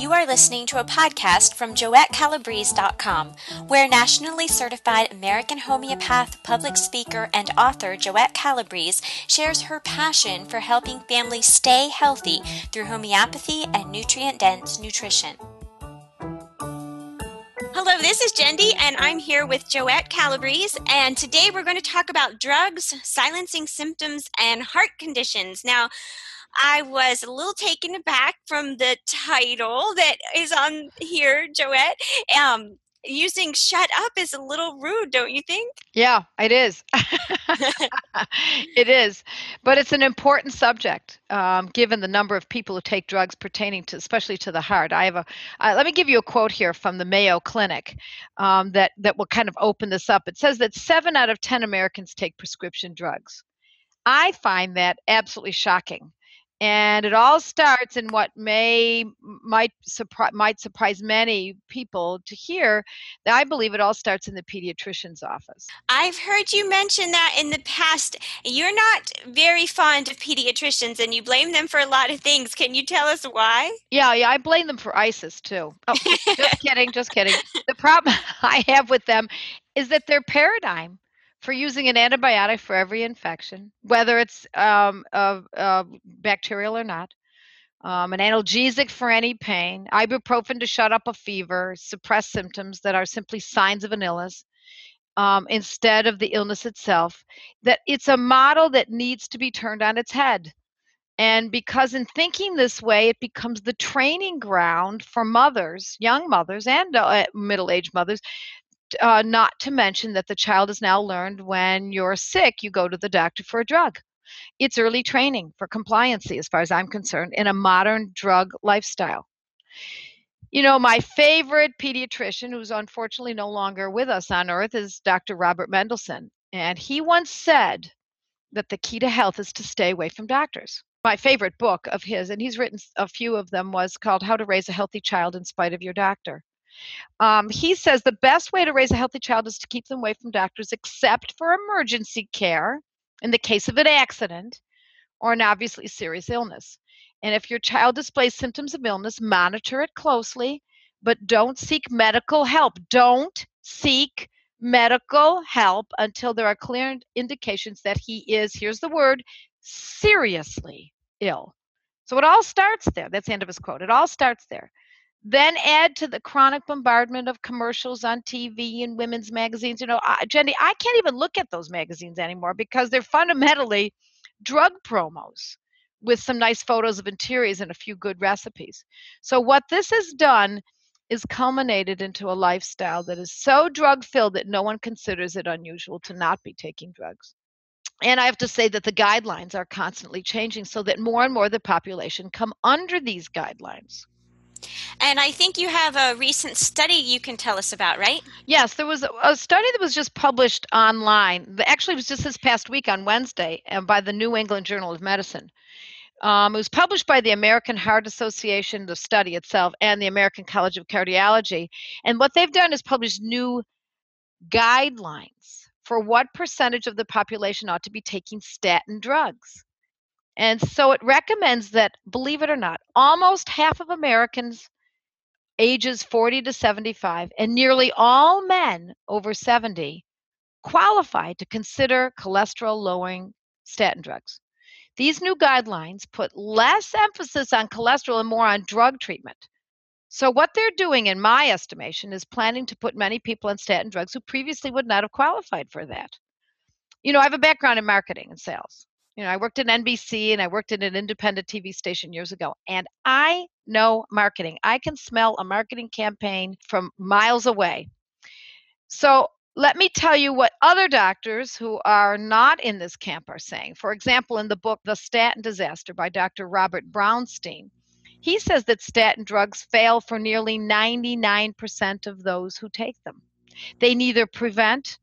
You are listening to a podcast from JoetteCalabrese.com, where nationally certified American homeopath, public speaker, and author Joette Calabrese shares her passion for helping families stay healthy through homeopathy and nutrient dense nutrition. Hello, this is Jenny, and I'm here with Joette Calabrese. And today we're going to talk about drugs, silencing symptoms, and heart conditions. Now, I was a little taken aback from the title that is on here, Joette. Um, using shut up is a little rude, don't you think? Yeah, it is. it is. But it's an important subject um, given the number of people who take drugs pertaining to, especially to the heart. I have a, uh, let me give you a quote here from the Mayo Clinic um, that, that will kind of open this up. It says that seven out of 10 Americans take prescription drugs. I find that absolutely shocking and it all starts in what may might surprise might surprise many people to hear. That i believe it all starts in the pediatrician's office. I've heard you mention that in the past. You're not very fond of pediatricians and you blame them for a lot of things. Can you tell us why? Yeah yeah i blame them for isis too. Oh, just kidding just kidding. The problem i have with them is that their paradigm for using an antibiotic for every infection, whether it's um, bacterial or not, um, an analgesic for any pain, ibuprofen to shut up a fever, suppress symptoms that are simply signs of an illness, um, instead of the illness itself, that it's a model that needs to be turned on its head. And because in thinking this way, it becomes the training ground for mothers, young mothers, and uh, middle aged mothers uh, not to mention that the child has now learned when you're sick, you go to the doctor for a drug. It's early training for compliancy, as far as I'm concerned, in a modern drug lifestyle. You know, my favorite pediatrician, who's unfortunately no longer with us on earth, is Dr. Robert Mendelsohn. And he once said that the key to health is to stay away from doctors. My favorite book of his, and he's written a few of them, was called How to Raise a Healthy Child in Spite of Your Doctor. Um, he says the best way to raise a healthy child is to keep them away from doctors except for emergency care in the case of an accident or an obviously serious illness. And if your child displays symptoms of illness, monitor it closely, but don't seek medical help. Don't seek medical help until there are clear indications that he is, here's the word, seriously ill. So it all starts there. That's the end of his quote. It all starts there. Then add to the chronic bombardment of commercials on TV and women's magazines. You know, I, Jenny, I can't even look at those magazines anymore because they're fundamentally drug promos with some nice photos of interiors and a few good recipes. So, what this has done is culminated into a lifestyle that is so drug filled that no one considers it unusual to not be taking drugs. And I have to say that the guidelines are constantly changing so that more and more of the population come under these guidelines. And I think you have a recent study you can tell us about, right? Yes, there was a study that was just published online. Actually, it was just this past week on Wednesday uh, by the New England Journal of Medicine. Um, it was published by the American Heart Association, the study itself, and the American College of Cardiology. And what they've done is published new guidelines for what percentage of the population ought to be taking statin drugs. And so it recommends that, believe it or not, almost half of Americans ages 40 to 75 and nearly all men over 70 qualify to consider cholesterol lowering statin drugs. These new guidelines put less emphasis on cholesterol and more on drug treatment. So, what they're doing, in my estimation, is planning to put many people on statin drugs who previously would not have qualified for that. You know, I have a background in marketing and sales. You know, I worked at NBC and I worked at an independent TV station years ago, and I know marketing. I can smell a marketing campaign from miles away. So let me tell you what other doctors who are not in this camp are saying. For example, in the book The Statin Disaster by Dr. Robert Brownstein, he says that statin drugs fail for nearly 99% of those who take them. They neither prevent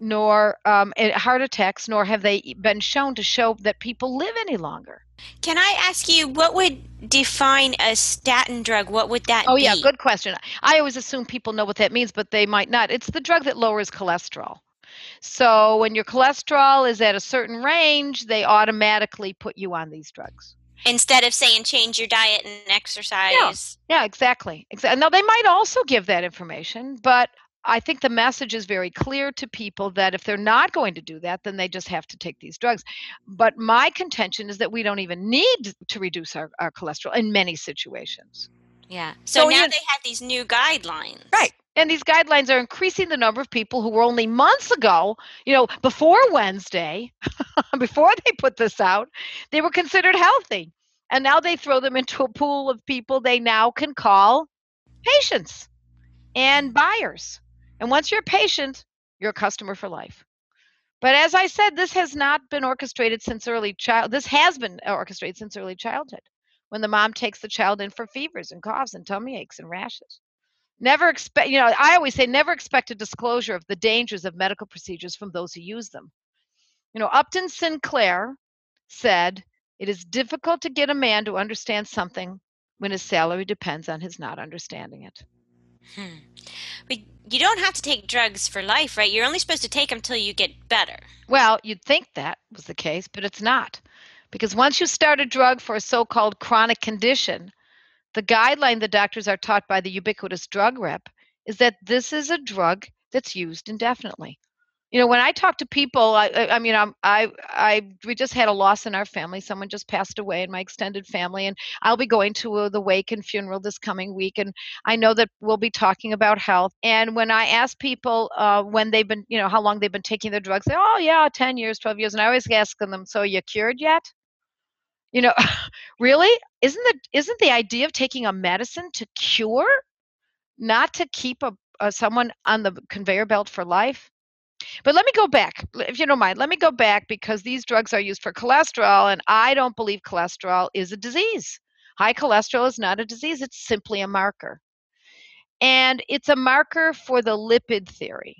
nor um, heart attacks, nor have they been shown to show that people live any longer. Can I ask you what would define a statin drug? What would that oh, be? yeah, good question. I always assume people know what that means, but they might not. It's the drug that lowers cholesterol. So when your cholesterol is at a certain range, they automatically put you on these drugs. Instead of saying change your diet and exercise. Yeah, yeah exactly. exactly. Now, they might also give that information, but I think the message is very clear to people that if they're not going to do that, then they just have to take these drugs. But my contention is that we don't even need to reduce our, our cholesterol in many situations. Yeah. So, so now you, they have these new guidelines. Right. And these guidelines are increasing the number of people who were only months ago, you know, before Wednesday, before they put this out, they were considered healthy. And now they throw them into a pool of people they now can call patients and buyers. And once you're patient, you're a customer for life. But as I said, this has not been orchestrated since early child. This has been uh, orchestrated since early childhood, when the mom takes the child in for fevers and coughs and tummy aches and rashes. Never expect, you know, I always say never expect a disclosure of the dangers of medical procedures from those who use them. You know, Upton Sinclair said, It is difficult to get a man to understand something when his salary depends on his not understanding it. Hmm. But you don't have to take drugs for life, right? You're only supposed to take them till you get better. Well, you'd think that was the case, but it's not. Because once you start a drug for a so called chronic condition, the guideline the doctors are taught by the ubiquitous drug rep is that this is a drug that's used indefinitely you know when i talk to people i i mean I'm, i i we just had a loss in our family. Someone just passed away in my extended family and i'll be going to the wake and funeral this coming week and i know that we'll be talking about health. And when i ask people uh, when they've been you know how long they've been taking their drugs they oh yeah 10 years 12 years and i always ask them so you cured yet? You know really? Isn't the isn't the idea of taking a medicine to cure not to keep a, a someone on the conveyor belt for life but let me go back, if you don't mind. Let me go back because these drugs are used for cholesterol, and I don't believe cholesterol is a disease. High cholesterol is not a disease, it's simply a marker. And it's a marker for the lipid theory.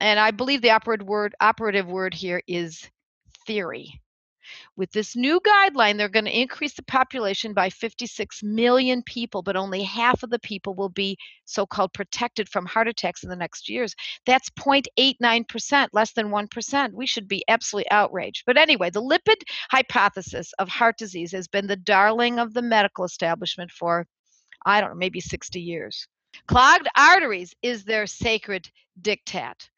And I believe the operative word, operative word here is theory. With this new guideline, they're going to increase the population by 56 million people, but only half of the people will be so called protected from heart attacks in the next years. That's 0.89%, less than 1%. We should be absolutely outraged. But anyway, the lipid hypothesis of heart disease has been the darling of the medical establishment for, I don't know, maybe 60 years. Clogged arteries is their sacred diktat.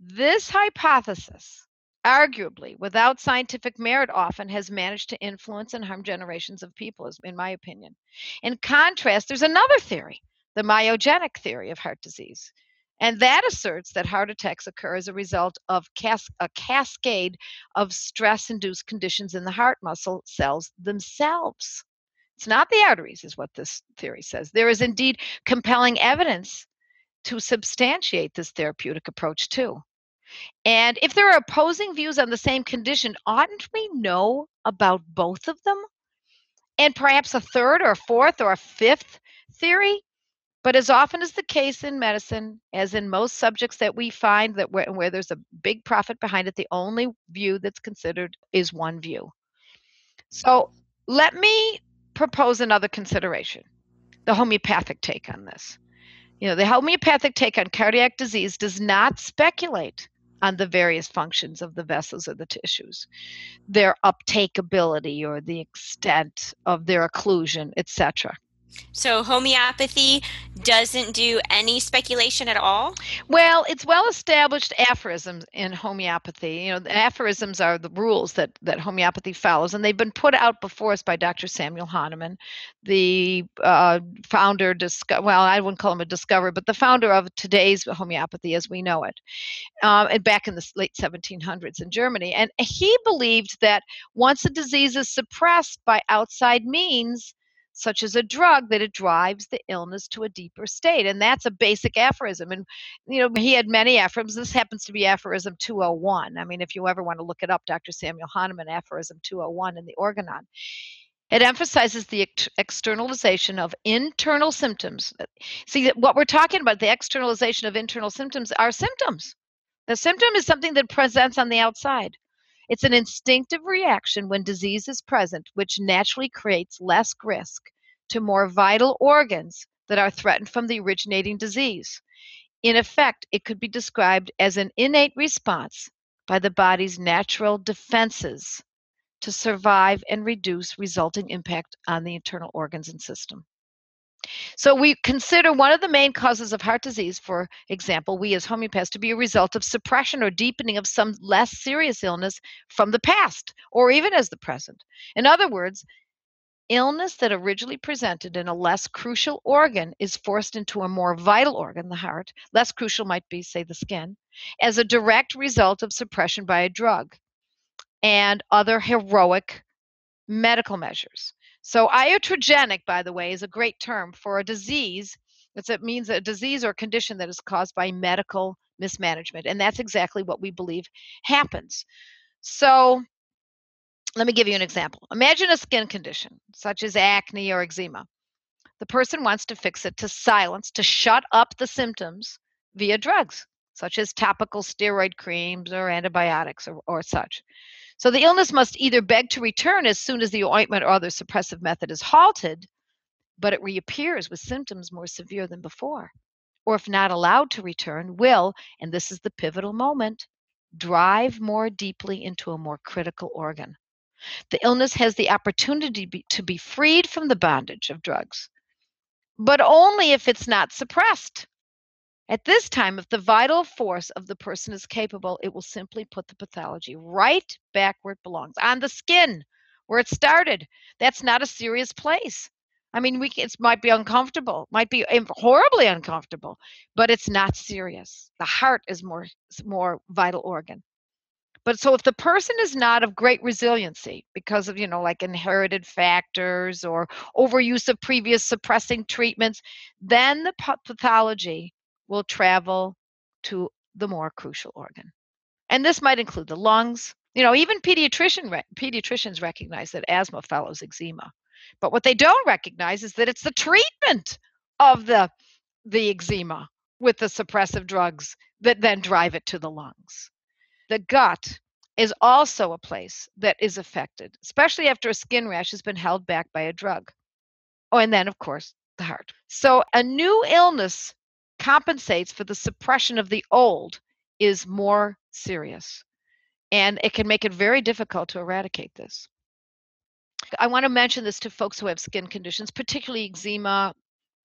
This hypothesis arguably without scientific merit often has managed to influence and harm generations of people in my opinion. In contrast there's another theory the myogenic theory of heart disease and that asserts that heart attacks occur as a result of cas- a cascade of stress induced conditions in the heart muscle cells themselves. It's not the arteries is what this theory says. There is indeed compelling evidence to substantiate this therapeutic approach too and if there are opposing views on the same condition, oughtn't we know about both of them? And perhaps a third or a fourth or a fifth theory? But as often is the case in medicine, as in most subjects that we find that where, where there's a big profit behind it, the only view that's considered is one view. So let me propose another consideration the homeopathic take on this. You know, the homeopathic take on cardiac disease does not speculate on the various functions of the vessels or the tissues, their uptake ability or the extent of their occlusion, etc. So homeopathy doesn't do any speculation at all? Well, it's well established aphorisms in homeopathy. You know, the aphorisms are the rules that, that homeopathy follows, and they've been put out before us by Dr. Samuel Hahnemann, the uh, founder, disco- well, I wouldn't call him a discoverer, but the founder of today's homeopathy as we know it, um, and back in the late 1700s in Germany. And he believed that once a disease is suppressed by outside means, such as a drug, that it drives the illness to a deeper state. And that's a basic aphorism. And, you know, he had many aphorisms. This happens to be aphorism 201. I mean, if you ever want to look it up, Dr. Samuel Hahnemann, aphorism 201 in the Organon. It emphasizes the ex- externalization of internal symptoms. Uh, see, what we're talking about, the externalization of internal symptoms, are symptoms. The symptom is something that presents on the outside. It's an instinctive reaction when disease is present, which naturally creates less risk to more vital organs that are threatened from the originating disease. In effect, it could be described as an innate response by the body's natural defenses to survive and reduce resulting impact on the internal organs and system. So we consider one of the main causes of heart disease, for example, we as homeopaths, to be a result of suppression or deepening of some less serious illness from the past or even as the present. In other words, illness that originally presented in a less crucial organ is forced into a more vital organ, the heart, less crucial might be, say, the skin, as a direct result of suppression by a drug and other heroic medical measures. So, iatrogenic, by the way, is a great term for a disease. It means a disease or condition that is caused by medical mismanagement. And that's exactly what we believe happens. So, let me give you an example. Imagine a skin condition, such as acne or eczema. The person wants to fix it to silence, to shut up the symptoms via drugs, such as topical steroid creams or antibiotics or, or such. So the illness must either beg to return as soon as the ointment or other suppressive method is halted, but it reappears with symptoms more severe than before. Or if not allowed to return, will, and this is the pivotal moment, drive more deeply into a more critical organ. The illness has the opportunity to be freed from the bondage of drugs, but only if it's not suppressed. At this time, if the vital force of the person is capable, it will simply put the pathology right back where it belongs on the skin, where it started. That's not a serious place. I mean, we it might be uncomfortable, might be horribly uncomfortable, but it's not serious. The heart is more more vital organ. But so if the person is not of great resiliency because of, you know, like inherited factors or overuse of previous suppressing treatments, then the pathology will travel to the more crucial organ. And this might include the lungs. You know, even pediatrician pediatricians recognize that asthma follows eczema. But what they don't recognize is that it's the treatment of the the eczema with the suppressive drugs that then drive it to the lungs. The gut is also a place that is affected, especially after a skin rash has been held back by a drug. Oh, and then, of course, the heart. So, a new illness compensates for the suppression of the old is more serious. And it can make it very difficult to eradicate this. I want to mention this to folks who have skin conditions, particularly eczema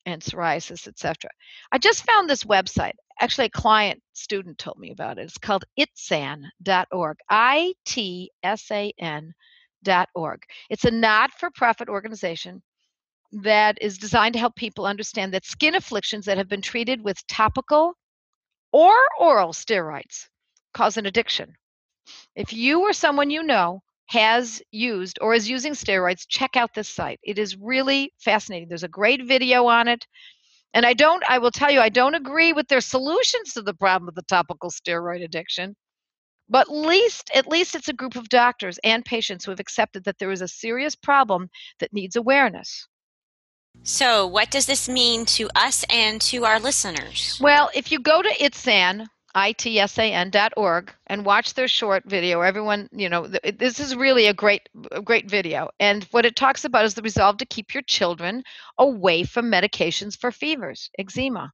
and psoriasis, etc. I just found this website. Actually, a client student told me about it. It's called itsan.org. I T S A N.org. It's a not for profit organization that is designed to help people understand that skin afflictions that have been treated with topical or oral steroids cause an addiction. If you or someone you know has used or is using steroids, check out this site. It is really fascinating. There's a great video on it. And I don't, I will tell you, I don't agree with their solutions to the problem of the topical steroid addiction. But least, at least it's a group of doctors and patients who have accepted that there is a serious problem that needs awareness. So, what does this mean to us and to our listeners? Well, if you go to itsan, itsan.org and watch their short video everyone you know this is really a great great video and what it talks about is the resolve to keep your children away from medications for fevers eczema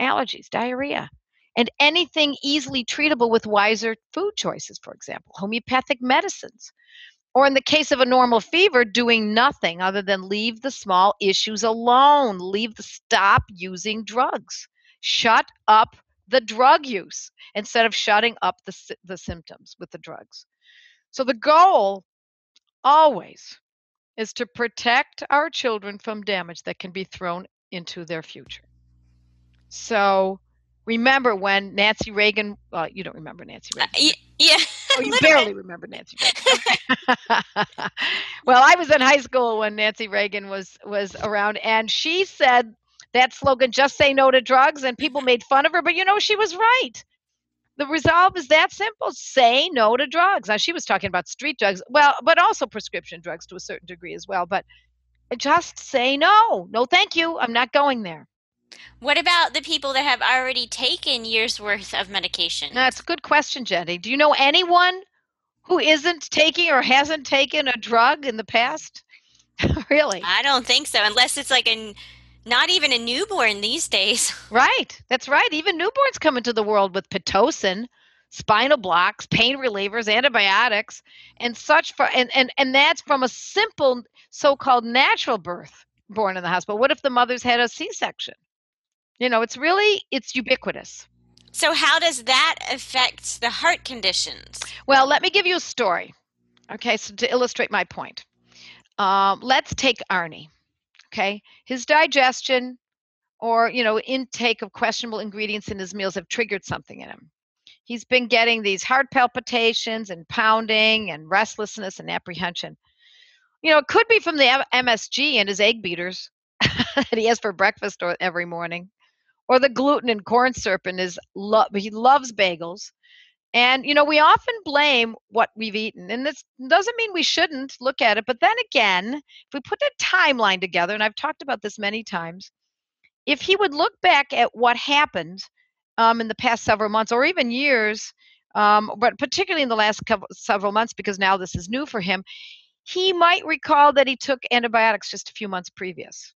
allergies diarrhea and anything easily treatable with wiser food choices for example homeopathic medicines or in the case of a normal fever, doing nothing other than leave the small issues alone. Leave the stop using drugs. Shut up the drug use instead of shutting up the, the symptoms with the drugs. So the goal always is to protect our children from damage that can be thrown into their future. So remember when Nancy Reagan, well, you don't remember Nancy uh, Reagan. Uh, yeah. Oh, you barely remember Nancy Reagan. well, I was in high school when Nancy Reagan was was around, and she said that slogan, "Just say no to drugs," and people made fun of her. But you know, she was right. The resolve is that simple: say no to drugs. Now, she was talking about street drugs, well, but also prescription drugs to a certain degree as well. But just say no. No, thank you. I'm not going there. What about the people that have already taken years worth of medication? That's a good question, Jenny. Do you know anyone who isn't taking or hasn't taken a drug in the past? really? I don't think so, unless it's like a not even a newborn these days. Right. That's right. Even newborns come into the world with pitocin. spinal blocks, pain relievers, antibiotics, and such for and and, and that's from a simple so-called natural birth born in the hospital. What if the mother's had a C-section? You know, it's really it's ubiquitous. So how does that affect the heart conditions? Well, let me give you a story. Okay, so to illustrate my point. Um, let's take Arnie. Okay, his digestion or you know intake of questionable ingredients in his meals have triggered something in him he's been getting these heart palpitations and pounding and restlessness and apprehension you know it could be from the msg and his egg beaters that he has for breakfast or every morning or the gluten and corn syrup in his love he loves bagels and you know we often blame what we've eaten and this doesn't mean we shouldn't look at it but then again if we put the timeline together and i've talked about this many times if he would look back at what happened um, in the past several months or even years, um, but particularly in the last couple, several months, because now this is new for him, he might recall that he took antibiotics just a few months previous.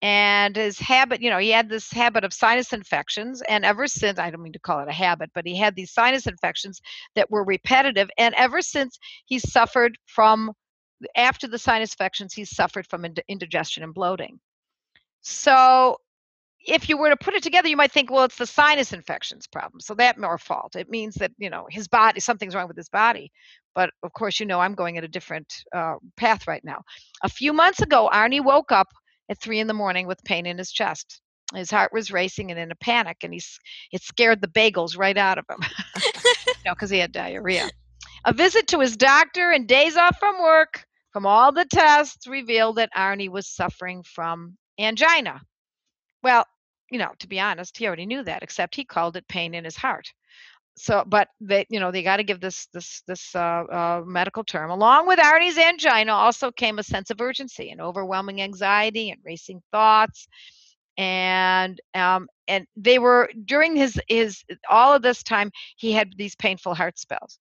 And his habit, you know, he had this habit of sinus infections. And ever since, I don't mean to call it a habit, but he had these sinus infections that were repetitive. And ever since he suffered from, after the sinus infections, he suffered from indigestion and bloating. So if you were to put it together, you might think, well, it's the sinus infections problem. So that more fault. It means that, you know, his body, something's wrong with his body. But of course, you know, I'm going at a different uh, path right now. A few months ago, Arnie woke up at three in the morning with pain in his chest. His heart was racing and in a panic, and he's it scared the bagels right out of him. you know, because he had diarrhea. A visit to his doctor and days off from work from all the tests revealed that Arnie was suffering from angina. Well, you know, to be honest, he already knew that, except he called it pain in his heart. So, but they, you know, they got to give this this this uh, uh, medical term. Along with Arnie's angina, also came a sense of urgency and overwhelming anxiety and racing thoughts, and um, and they were during his his all of this time he had these painful heart spells.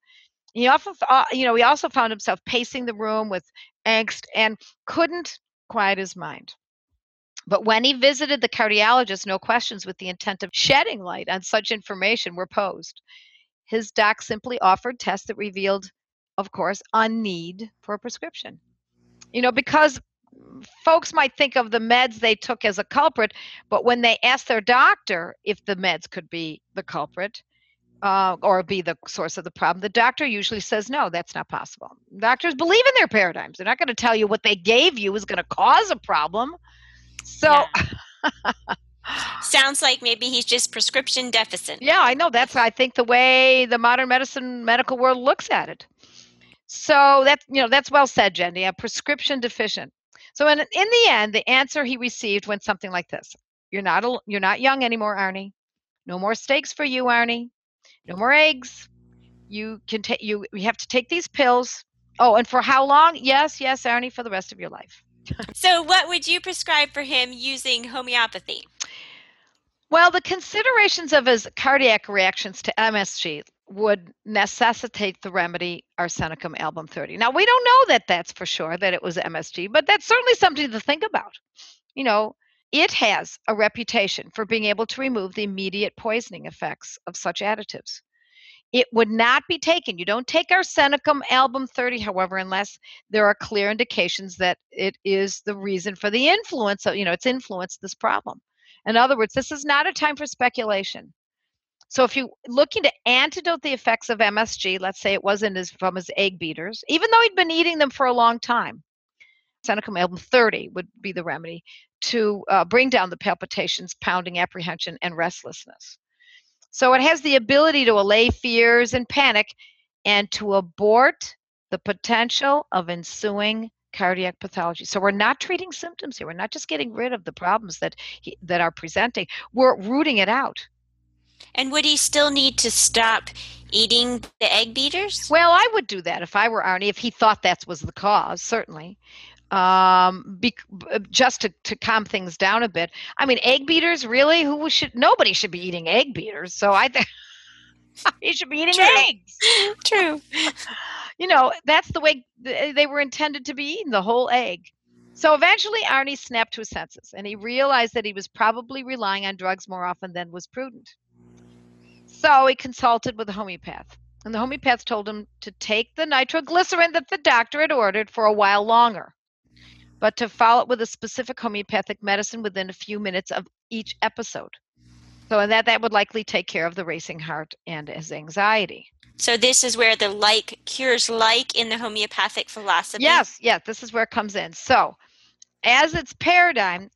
He often, uh, you know, he also found himself pacing the room with angst and couldn't quiet his mind. But when he visited the cardiologist, no questions with the intent of shedding light on such information were posed. His doc simply offered tests that revealed, of course, a need for a prescription. You know, because folks might think of the meds they took as a culprit, but when they ask their doctor if the meds could be the culprit, uh, or be the source of the problem, the doctor usually says, no, that's not possible. Doctors believe in their paradigms. They're not going to tell you what they gave you is going to cause a problem. So yeah. sounds like maybe he's just prescription deficit. Yeah, I know. That's I think the way the modern medicine medical world looks at it. So that's you know that's well said, Jenny. A prescription deficient. So in in the end, the answer he received went something like this: You're not a, you're not young anymore, Arnie. No more steaks for you, Arnie. No more eggs. You can take you. We have to take these pills. Oh, and for how long? Yes, yes, Arnie, for the rest of your life so, what would you prescribe for him using homeopathy? Well, the considerations of his cardiac reactions to MSG would necessitate the remedy arsenicum album 30. Now, we don't know that that's for sure that it was MSG, but that's certainly something to think about. You know, it has a reputation for being able to remove the immediate poisoning effects of such additives. It would not be taken. You don't take our arsenicum album 30, however, unless there are clear indications that it is the reason for the influence of, you know, it's influenced this problem. In other words, this is not a time for speculation. So if you're looking to antidote the effects of MSG, let's say it wasn't his, from his egg beaters, even though he'd been eating them for a long time, arsenicum album 30 would be the remedy to uh, bring down the palpitations, pounding, apprehension, and restlessness. So it has the ability to allay fears and panic and to abort the potential of ensuing cardiac pathology. So we're not treating symptoms here. We're not just getting rid of the problems that he, that are presenting. We're rooting it out. And would he still need to stop eating the egg beaters? Well, I would do that if I were Arnie, if he thought that was the cause, certainly um be, uh, just to, to calm things down a bit. I mean egg beaters really? Who should nobody should be eating egg beaters so i think you should be eating true. eggs. True. You know that's the way they were intended to be eaten the whole egg. So eventually arnie snapped to his senses and he realized that he was probably relying on drugs more often than was prudent. So he consulted with a homeopath. And the homeopath told him to take the nitroglycerin that the doctor had ordered for a while longer, but to follow it with a specific homeopathic medicine within a few minutes of each episode. So and that that would likely take care of the racing heart and his anxiety. So this is where the like cures like in the homeopathic philosophy. Yes, yes, this is where it comes in. So, as its paradigm,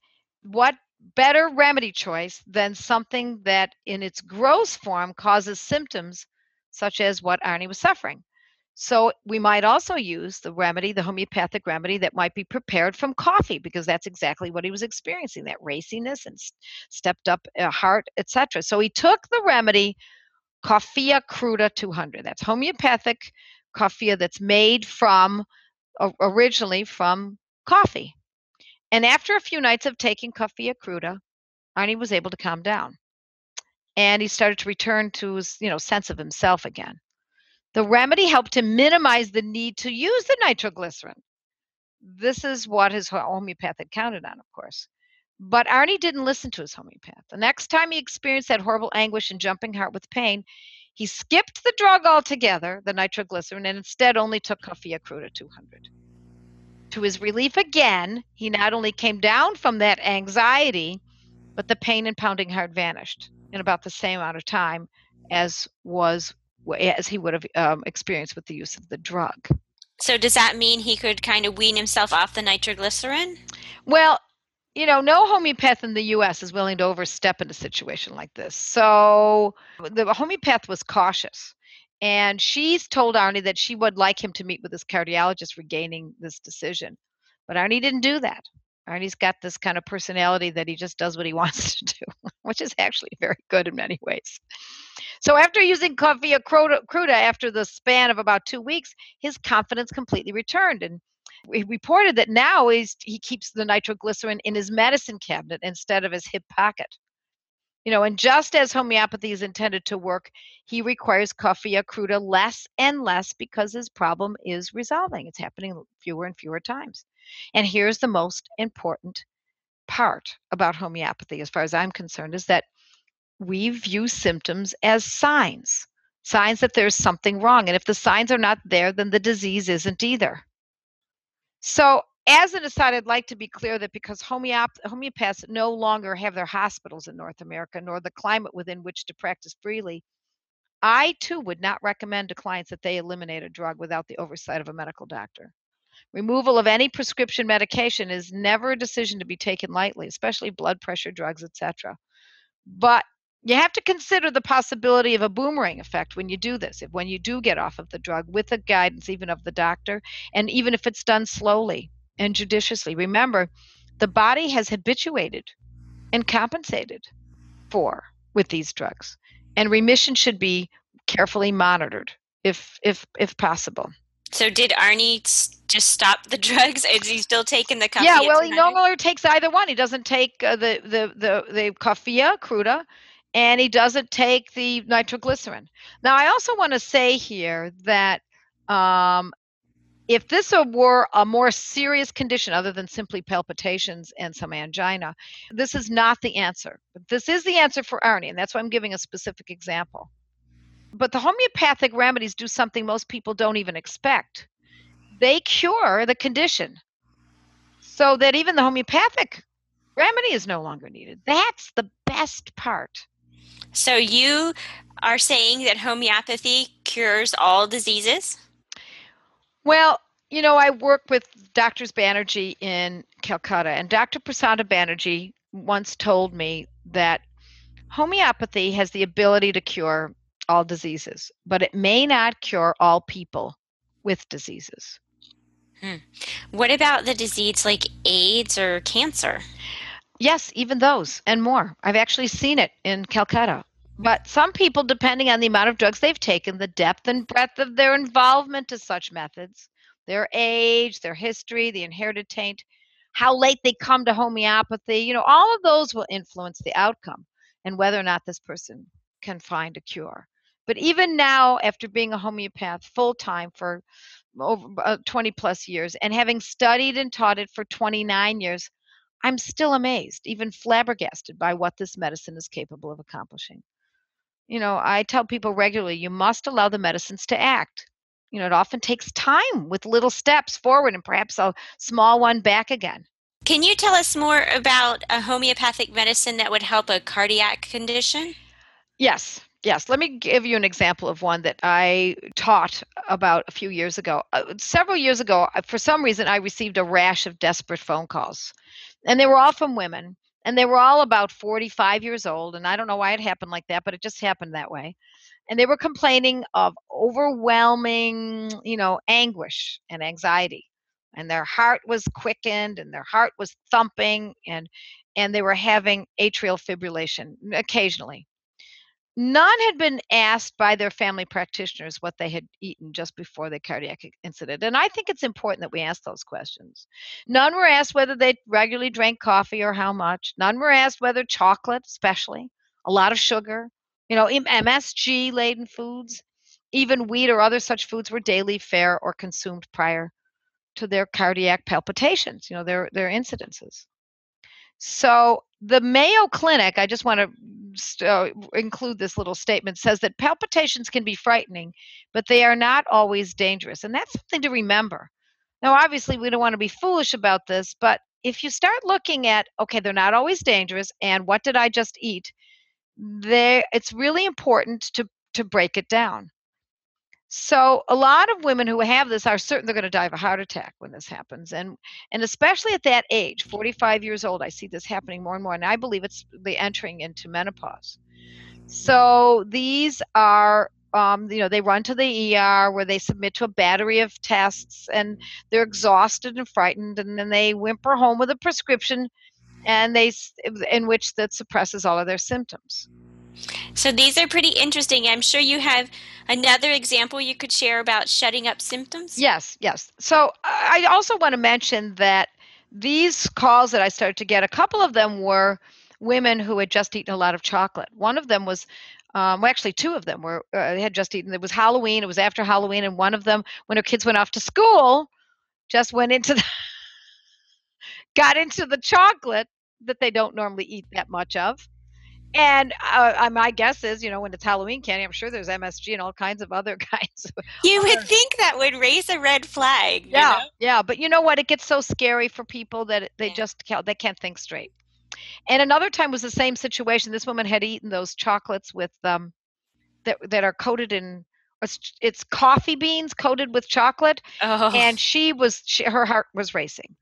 what better remedy choice than something that in its gross form causes symptoms such as what Arnie was suffering? So we might also use the remedy, the homeopathic remedy that might be prepared from coffee, because that's exactly what he was experiencing, that raciness and stepped up uh, heart, etc. So he took the remedy Coffea cruda 200. That's homeopathic coffea that's made from originally from coffee. And after a few nights of taking coffea cruda, Arnie was able to calm down. And he started to return to his, you know, sense of himself again. The remedy helped to minimize the need to use the nitroglycerin. This is what his homeopath had counted on, of course. But Arnie didn't listen to his homeopath. The next time he experienced that horrible anguish and jumping heart with pain, he skipped the drug altogether, the nitroglycerin, and instead only took Coffea cruda 200. To his relief again, he not only came down from that anxiety, but the pain and pounding heart vanished in about the same amount of time as was as he would have um, experienced with the use of the drug. So does that mean he could kind of wean himself off the nitroglycerin? Well, you know, no homeopath in the US is willing to overstep in a situation like this. So the homeopath was cautious. And she's told Arnie that she would like him to meet with his cardiologist regaining this decision. But Arnie didn't do that. Arnie's got this kind of personality that he just does what he wants to do, which is actually very good in many ways. So after using Coffea cruda after the span of about two weeks, his confidence completely returned. And he reported that now he's, he keeps the nitroglycerin in his medicine cabinet instead of his hip pocket. You know, and just as homeopathy is intended to work, he requires coffea cruda less and less because his problem is resolving. It's happening fewer and fewer times. And here's the most important part about homeopathy, as far as I'm concerned, is that we view symptoms as signs, signs that there's something wrong. And if the signs are not there, then the disease isn't either. So, as an aside, I'd like to be clear that because homeopath- homeopaths no longer have their hospitals in North America nor the climate within which to practice freely, I too would not recommend to clients that they eliminate a drug without the oversight of a medical doctor. Removal of any prescription medication is never a decision to be taken lightly, especially blood pressure drugs, etc. But you have to consider the possibility of a boomerang effect when you do this if when you do get off of the drug with the guidance even of the doctor and even if it's done slowly and judiciously remember the body has habituated and compensated for with these drugs and remission should be carefully monitored if if if possible so did Arnie just stop the drugs? Is he still taking the coffee? Yeah, well, he no longer takes either one. He doesn't take uh, the the the the coffea cruda, and he doesn't take the nitroglycerin. Now, I also want to say here that um, if this were a more serious condition other than simply palpitations and some angina, this is not the answer. But this is the answer for Arnie, and that's why I'm giving a specific example. But the homeopathic remedies do something most people don't even expect. They cure the condition so that even the homeopathic remedy is no longer needed. That's the best part. So you are saying that homeopathy cures all diseases? Well, you know, I work with Doctors Banerjee in Calcutta, and Dr. Prasanta Banerjee once told me that homeopathy has the ability to cure all diseases, but it may not cure all people with diseases. Hmm. What about the disease like AIDS or cancer? Yes, even those and more. I've actually seen it in Calcutta. But some people, depending on the amount of drugs they've taken, the depth and breadth of their involvement to such methods, their age, their history, the inherited taint, how late they come to homeopathy, you know, all of those will influence the outcome and whether or not this person can find a cure. But even now, after being a homeopath full time for over uh, 20 plus years and having studied and taught it for 29 years, I'm still amazed, even flabbergasted by what this medicine is capable of accomplishing. you know, I tell people regularly you must allow the medicines to act. You know, it often takes time with little steps forward and perhaps a small one back again. Can you tell us more about a homeopathic medicine that would help a cardiac condition? Yes, yes. Let me give you an example of one that I taught about a few years ago. Uh, several years ago, for some reason, I received a rash of desperate phone calls, and they were all from women and they were all about 45 years old and i don't know why it happened like that but it just happened that way and they were complaining of overwhelming you know anguish and anxiety and their heart was quickened and their heart was thumping and and they were having atrial fibrillation occasionally None had been asked by their family practitioners what they had eaten just before the cardiac incident. And I think it's important that we ask those questions. None were asked whether they regularly drank coffee or how much. None were asked whether chocolate, especially, a lot of sugar, you know, MSG laden foods, even wheat or other such foods were daily fare or consumed prior to their cardiac palpitations, you know, their, their incidences. So the Mayo Clinic, I just want to uh, include this little statement, says that palpitations can be frightening, but they are not always dangerous. And that's something to remember. Now, obviously, we don't want to be foolish about this, but if you start looking at, okay, they're not always dangerous, and what did I just eat? They, it's really important to, to break it down. So a lot of women who have this are certain they're going to die of a heart attack when this happens, and and especially at that age, 45 years old, I see this happening more and more, and I believe it's the entering into menopause. So these are. Um, you know, they run to the ER where they submit to a battery of tests and they're exhausted and frightened, and then they whimper home with a prescription, and they in which that suppresses all of their symptoms. So these are pretty interesting. I'm sure you have another example you could share about shutting up symptoms. Yes, yes. So I also want to mention that these calls that I started to get, a couple of them were women who had just eaten a lot of chocolate. One of them was um, well, actually, two of them were uh, had just eaten. It was Halloween. It was after Halloween, and one of them, when her kids went off to school, just went into the got into the chocolate that they don't normally eat that much of, and uh, my guess is, you know, when it's Halloween candy, I'm sure there's MSG and all kinds of other kinds. Of you would think that would raise a red flag. Yeah, know? yeah. But you know what? It gets so scary for people that they yeah. just can't, they can't think straight. And another time was the same situation. This woman had eaten those chocolates with um, that that are coated in it's, it's coffee beans coated with chocolate, oh. and she was she, her heart was racing.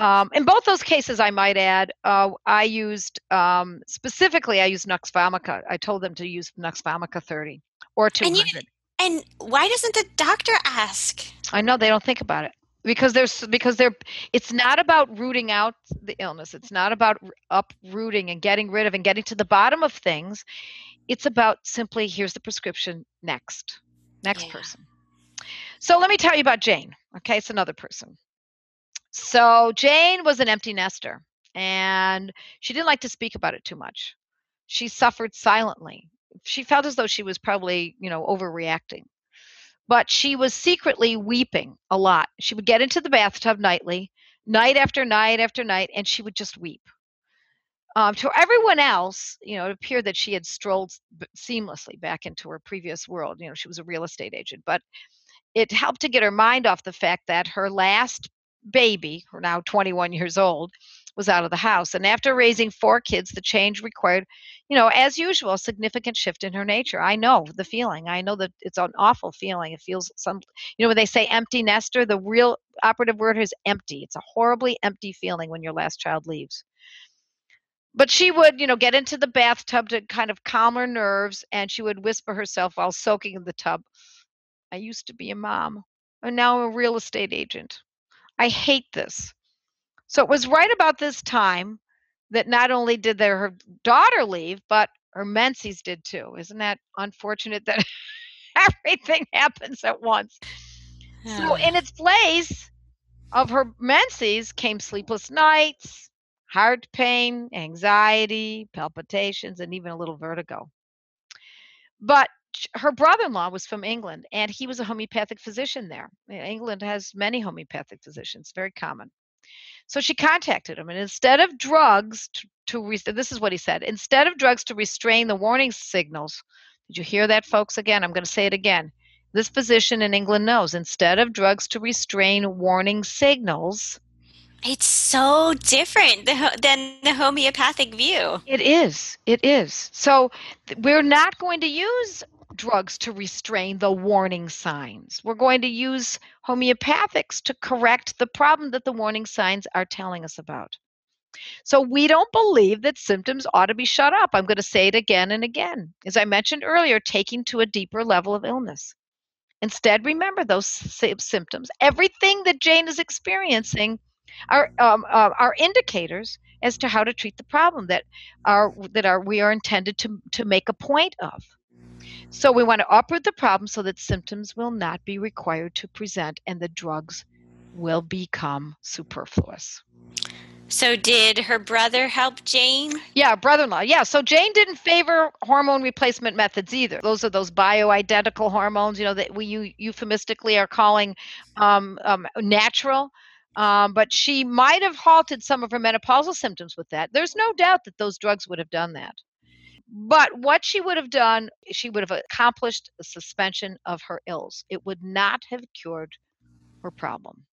Um, in both those cases, I might add, uh, I used um, specifically, I used Nux Vomica. I told them to use Nux Vomica 30 or 200. And, you, and why doesn't the doctor ask? I know they don't think about it because there's because they're it's not about rooting out the illness it's not about uprooting and getting rid of and getting to the bottom of things it's about simply here's the prescription next next yeah. person so let me tell you about jane okay it's another person so Jane was an empty nester and she didn't like to speak about it too much. She suffered silently. She felt as though she was probably, you know, overreacting. But she was secretly weeping a lot. She would get into the bathtub nightly, night after night after night, and she would just weep. Um, to everyone else, you know, it appeared that she had strolled seamlessly back into her previous world. You know, she was a real estate agent, but it helped to get her mind off the fact that her last baby, who now 21 years old, was out of the house. And after raising four kids, the change required, you know, as usual, a significant shift in her nature. I know the feeling. I know that it's an awful feeling. It feels some, you know, when they say empty nester, the real operative word is empty. It's a horribly empty feeling when your last child leaves. But she would, you know, get into the bathtub to kind of calm her nerves, and she would whisper herself while soaking in the tub, I used to be a mom, and now I'm a real estate agent. I hate this. So it was right about this time that not only did their, her daughter leave, but her menses did too. Isn't that unfortunate that everything happens at once? so in its place of her menses came sleepless nights, heart pain, anxiety, palpitations, and even a little vertigo. But her brother-in-law was from England and he was a homeopathic physician there. Eh, England has many homeopathic physicians, very common. So she contacted him, and instead of drugs to, to re- this is what he said instead of drugs to restrain the warning signals, did you hear that, folks? Again, I'm going to say it again. This physician in England knows instead of drugs to restrain warning signals, it's so different than the homeopathic view. It is. It is. So we're not going to use drugs to restrain the warning signs. We're going to use homeopathics to correct the problem that the warning signs are telling us about. So we don't believe that symptoms ought to be shut up. I'm going to say it again and again. As I mentioned earlier, taking to a deeper level of illness. Instead, remember those symptoms. Everything that Jane is experiencing are um, uh, are indicators as to how to treat the problem that are that are we are intended to to make a point of. So we want to uproot the problem so that symptoms will not be required to present and the drugs will become superfluous. So did her brother help Jane? Yeah, brother-in-law. Yeah, so Jane didn't favor hormone replacement methods either. Those are those bioidentical hormones, you know, that we euphemistically are calling um, um, natural. Um, but she might have halted some of her menopausal symptoms with that. There's no doubt that those drugs would have done that. But what she would have done, she would have accomplished the suspension of her ills. It would not have cured her problem.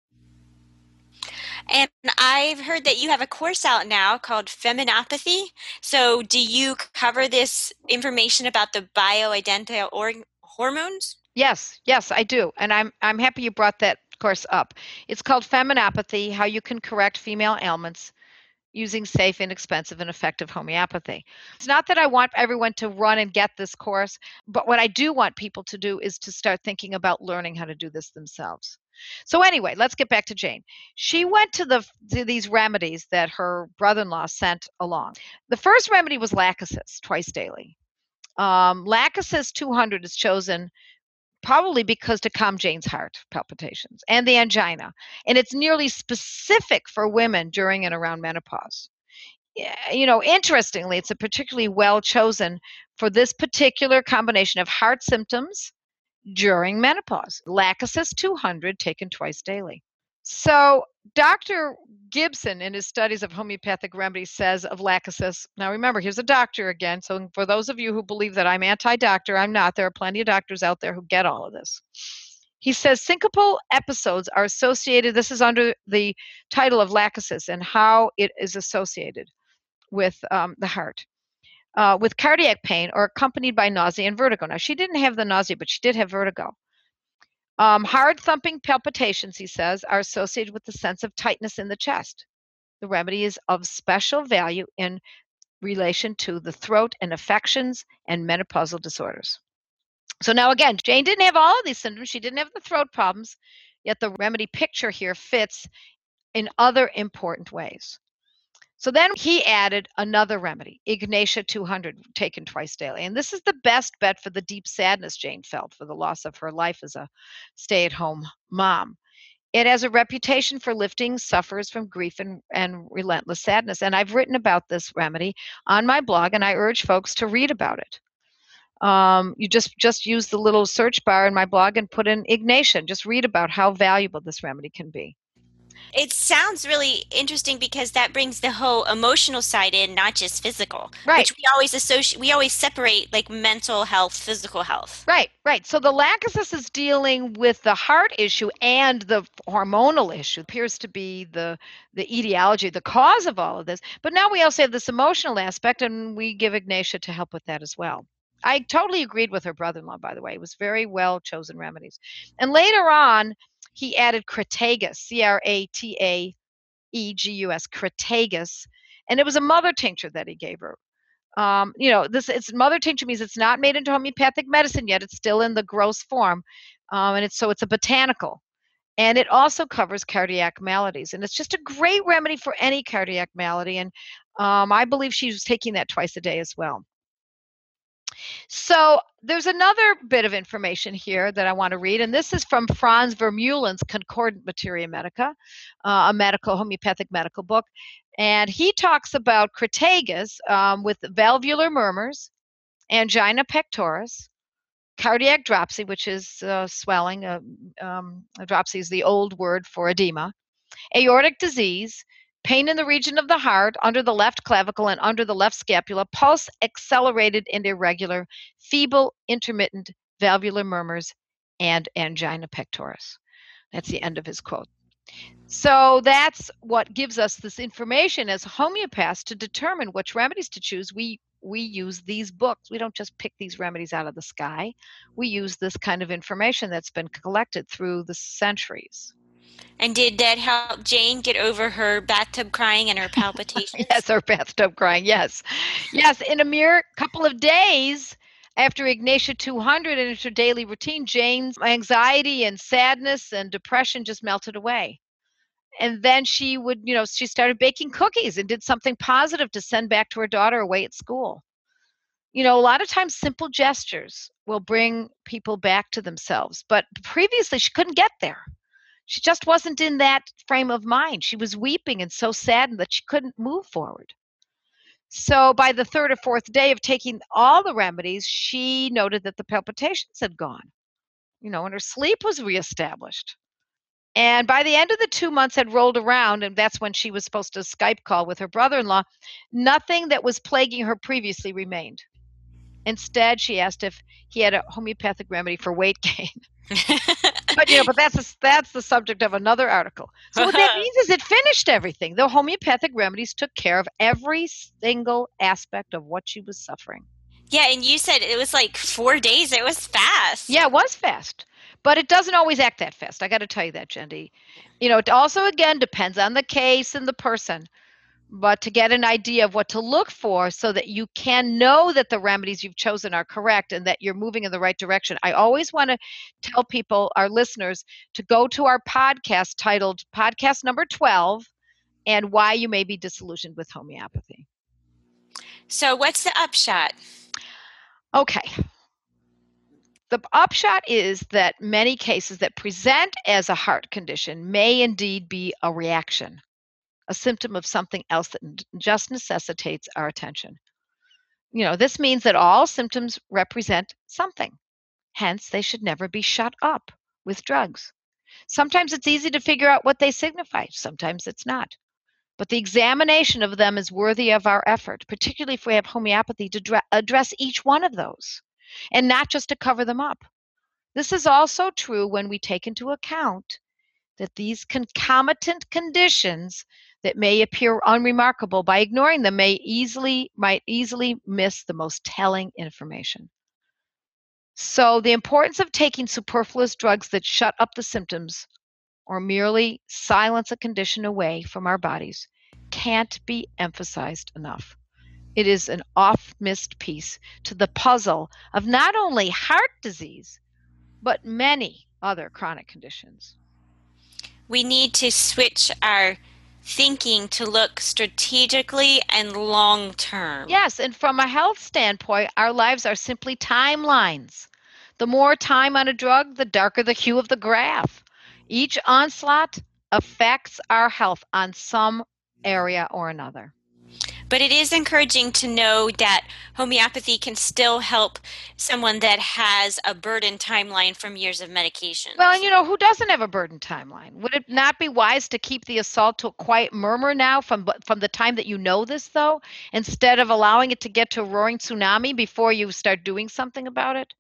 And I've heard that you have a course out now called Feminopathy. So, do you cover this information about the bioidentical or- hormones? Yes, yes, I do, and I'm I'm happy you brought that course up. It's called Feminopathy: How You Can Correct Female Ailments using safe, inexpensive, and effective homeopathy. It's not that I want everyone to run and get this course, but what I do want people to do is to start thinking about learning how to do this themselves. So anyway, let's get back to Jane. She went to the to these remedies that her brother-in-law sent along. The first remedy was Lachesis twice daily. Um, Lachesis 200 is chosen probably because to calm Jane's heart palpitations and the angina. And it's nearly specific for women during and around menopause. You know, interestingly, it's a particularly well chosen for this particular combination of heart symptoms during menopause. Lachesis 200 taken twice daily. So, Dr. Gibson, in his studies of homeopathic remedies, says of lachesis. Now, remember, he's a doctor again. So, for those of you who believe that I'm anti doctor, I'm not. There are plenty of doctors out there who get all of this. He says syncopal episodes are associated, this is under the title of lachesis and how it is associated with um, the heart. Uh, with cardiac pain or accompanied by nausea and vertigo. Now, she didn't have the nausea, but she did have vertigo. Um, hard thumping palpitations, he says, are associated with the sense of tightness in the chest. The remedy is of special value in relation to the throat and affections and menopausal disorders. So now again, Jane didn't have all of these symptoms. She didn't have the throat problems, yet the remedy picture here fits in other important ways. So then he added another remedy, Ignatia 200, taken twice daily. And this is the best bet for the deep sadness Jane felt for the loss of her life as a stay at home mom. It has a reputation for lifting sufferers from grief and, and relentless sadness. And I've written about this remedy on my blog, and I urge folks to read about it. Um, you just just use the little search bar in my blog and put in Ignatia. Just read about how valuable this remedy can be. It sounds really interesting because that brings the whole emotional side in, not just physical. Right. Which we always associate, we always separate like mental health, physical health. Right, right. So the lachesis is dealing with the heart issue and the hormonal issue. appears to be the the etiology, the cause of all of this. But now we also have this emotional aspect, and we give Ignatia to help with that as well. I totally agreed with her brother-in-law, by the way. It was very well chosen remedies. And later on, he added Crataegus, C R A T A E G U S, Crataegus, and it was a mother tincture that he gave her. Um, you know, this it's mother tincture means it's not made into homeopathic medicine yet; it's still in the gross form, um, and it's so it's a botanical, and it also covers cardiac maladies, and it's just a great remedy for any cardiac malady. And um, I believe she was taking that twice a day as well. So there's another bit of information here that I want to read, and this is from Franz Vermeulen's Concordant Materia Medica, uh, a medical homeopathic medical book, and he talks about Crataegus um, with valvular murmurs, angina pectoris, cardiac dropsy, which is uh, swelling. Uh, um, dropsy is the old word for edema. aortic disease, pain in the region of the heart, under the left clavicle, and under the left scapula, pulse accelerated and irregular, feeble, intermittent valvular murmurs, and angina pectoris. That's the end of his quote. So that's what gives us this information as homeopaths to determine which remedies to choose. We we use these books. We don't just pick these remedies out of the sky. We use this kind of information that's been collected through the centuries. And did that help Jane get over her bathtub crying and her palpitations? yes, her bathtub crying. Yes. Yes, in a mere couple of days after Ignatia 200 and her daily routine, Jane's anxiety and sadness and depression just melted away. And then she would, you know, she started baking cookies and did something positive to send back to her daughter away at school. You know, a lot of times simple gestures will bring people back to themselves, but previously she couldn't get there she just wasn't in that frame of mind. She was weeping and so saddened that she couldn't move forward. So by the third or fourth day of taking all the remedies, she noted that the palpitations had gone, you know, and her sleep was reestablished. And by the end of the two months had rolled around, and that's when she was supposed to Skype call with her brother in law, nothing that was plaguing her previously remained. Instead, she asked if he had a homeopathic remedy for weight gain. but you know, but that's a, that's the subject of another article. So what that means is it finished everything. The homeopathic remedies took care of every single aspect of what she was suffering. Yeah, and you said it was like four days. It was fast. Yeah, it was fast. But it doesn't always act that fast. I got to tell you that, Jenny. You know, it also again depends on the case and the person but to get an idea of what to look for so that you can know that the remedies you've chosen are correct and that you're moving in the right direction. I always want to tell people, our listeners, to go to our podcast titled Podcast Number 12 and Why You May Be Disillusioned with Homeopathy. So, what's the upshot? Okay. The upshot is that many cases that present as a heart condition may indeed be a reaction a symptom of something else that just necessitates our attention. You know, this means that all symptoms represent something. Hence, they should never be shut up with drugs. Sometimes it's easy to figure out what they signify, sometimes it's not. But the examination of them is worthy of our effort, particularly if we have homeopathy to address each one of those and not just to cover them up. This is also true when we take into account that these concomitant conditions that may appear unremarkable by ignoring them may easily might easily miss the most telling information. So the importance of taking superfluous drugs that shut up the symptoms or merely silence a condition away from our bodies can't be emphasized enough. It is an oft missed piece to the puzzle of not only heart disease, but many other chronic conditions. We need to switch our thinking to look strategically and long term. Yes, and from a health standpoint, our lives are simply timelines. The more time on a drug, the darker the hue of the graph. Each onslaught affects our health on some area or another. But it is encouraging to know that homeopathy can still help someone that has a burden timeline from years of medication. Well, and you know, who doesn't have a burden timeline? Would it not be wise to keep the assault to a quiet murmur now from from the time that you know this though, instead of allowing it to get to a roaring tsunami before you start doing something about it?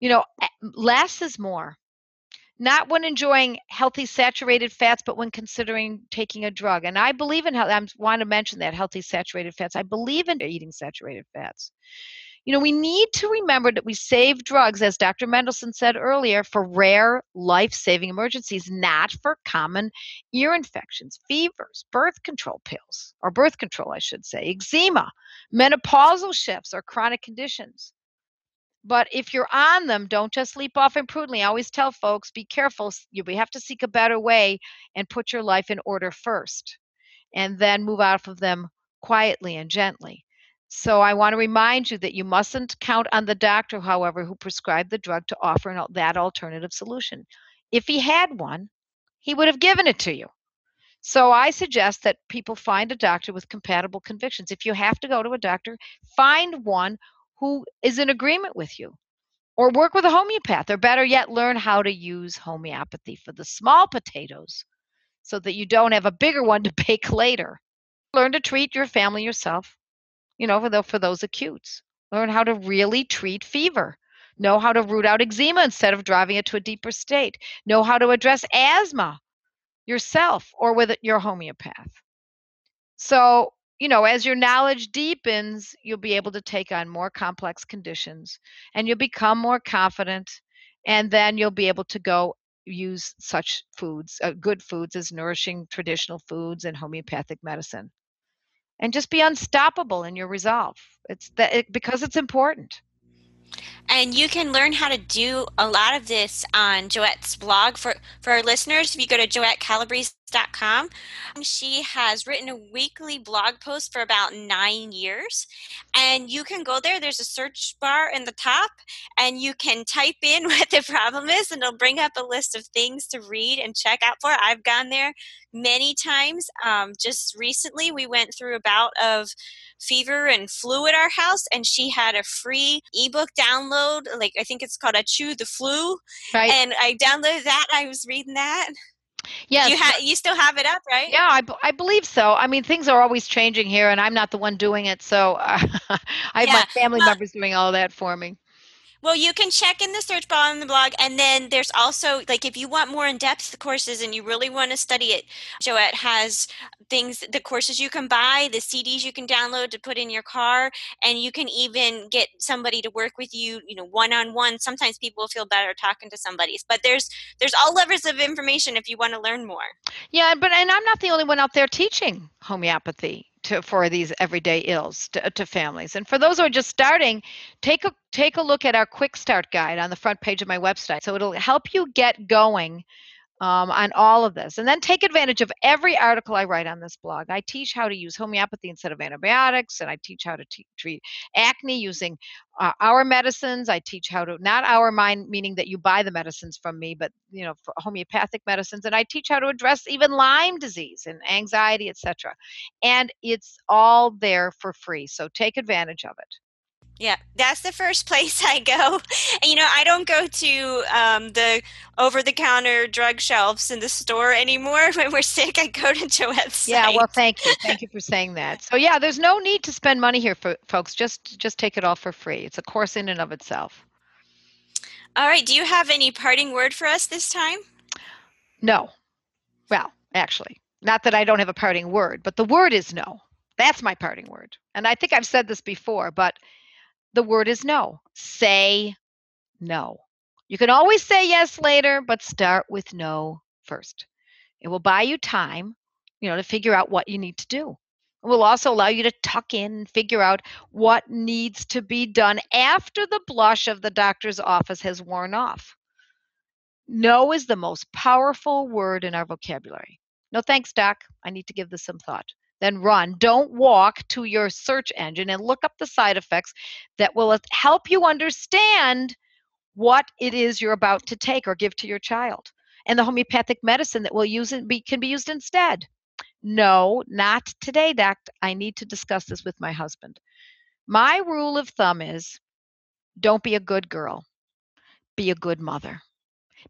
You know, less is more not when enjoying healthy saturated fats, but when considering taking a drug. And I believe in, I want to mention that healthy saturated fats. I believe in eating saturated fats. You know, we need to remember that we save drugs, as Dr. Mendelsohn said earlier, for rare life saving emergencies, not for common ear infections, fevers, birth control pills, or birth control, I should say, eczema, menopausal shifts, or chronic conditions. But if you're on them, don't just leap off imprudently. I always tell folks be careful. You have to seek a better way and put your life in order first, and then move off of them quietly and gently. So I want to remind you that you mustn't count on the doctor, however, who prescribed the drug to offer that alternative solution. If he had one, he would have given it to you. So I suggest that people find a doctor with compatible convictions. If you have to go to a doctor, find one who is in agreement with you. Or work with a homeopath, or better yet, learn how to use homeopathy for the small potatoes so that you don't have a bigger one to bake later. Learn to treat your family yourself, you know, for, the, for those acutes. Learn how to really treat fever. Know how to root out eczema instead of driving it to a deeper state. Know how to address asthma yourself or with your homeopath. So, you know, as your knowledge deepens, you'll be able to take on more complex conditions and you'll become more confident. And then you'll be able to go use such foods, uh, good foods, as nourishing traditional foods and homeopathic medicine. And just be unstoppable in your resolve. It's that it, because it's important. And you can learn how to do a lot of this on Joette's blog. For, for our listeners, if you go to joettecalabrese.com, she has written a weekly blog post for about nine years. And you can go there, there's a search bar in the top, and you can type in what the problem is, and it'll bring up a list of things to read and check out for. I've gone there many times. Um, just recently, we went through a bout of fever and flu at our house, and she had a free ebook download. Like I think it's called "I Chew the Flu," right. and I downloaded that. I was reading that. Yes. You, ha- you still have it up, right? Yeah, I, b- I believe so. I mean, things are always changing here, and I'm not the one doing it. So uh, I have yeah. my family well, members doing all that for me. Well, you can check in the search bar on the blog, and then there's also like if you want more in-depth courses and you really want to study it, Joette has things, the courses you can buy, the CDs you can download to put in your car, and you can even get somebody to work with you, you know, one-on-one. Sometimes people feel better talking to somebody, but there's there's all levels of information if you want to learn more. Yeah, but and I'm not the only one out there teaching homeopathy to for these everyday ills to, uh, to, families. And for those who are just starting, take a take a look at our quick start guide on the front page of my website. So it'll help you get going um, on all of this. And then take advantage of every article I write on this blog. I teach how to use homeopathy instead of antibiotics, and I teach how to t- treat acne using uh, our medicines. I teach how to, not our mind, meaning that you buy the medicines from me, but, you know, for homeopathic medicines. And I teach how to address even Lyme disease and anxiety, etc. And it's all there for free. So take advantage of it. Yeah, that's the first place I go. And, you know, I don't go to um, the over the counter drug shelves in the store anymore. When we're sick, I go to Joette's. Yeah, well, thank you. Thank you for saying that. So, yeah, there's no need to spend money here, for, folks. Just just take it all for free. It's a course in and of itself. All right. Do you have any parting word for us this time? No. Well, actually, not that I don't have a parting word, but the word is no. That's my parting word. And I think I've said this before, but the word is no. Say no. You can always say yes later, but start with no first. It will buy you time, you know, to figure out what you need to do. It will also allow you to tuck in and figure out what needs to be done after the blush of the doctor's office has worn off. No is the most powerful word in our vocabulary. No thanks, doc. I need to give this some thought then run. Don't walk to your search engine and look up the side effects that will help you understand what it is you're about to take or give to your child and the homeopathic medicine that will use it be, can be used instead. No, not today, doc. I need to discuss this with my husband. My rule of thumb is don't be a good girl, be a good mother.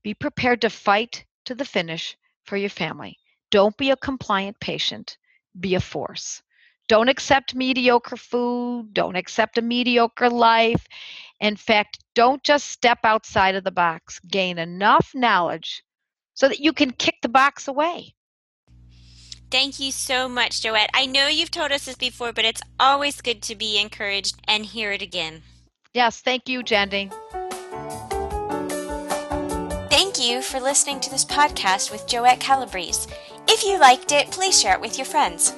Be prepared to fight to the finish for your family. Don't be a compliant patient be a force. Don't accept mediocre food. Don't accept a mediocre life. In fact, don't just step outside of the box. Gain enough knowledge so that you can kick the box away. Thank you so much, Joette. I know you've told us this before, but it's always good to be encouraged and hear it again. Yes, thank you, Jenny. Thank you for listening to this podcast with Joette Calabrese. If you liked it, please share it with your friends.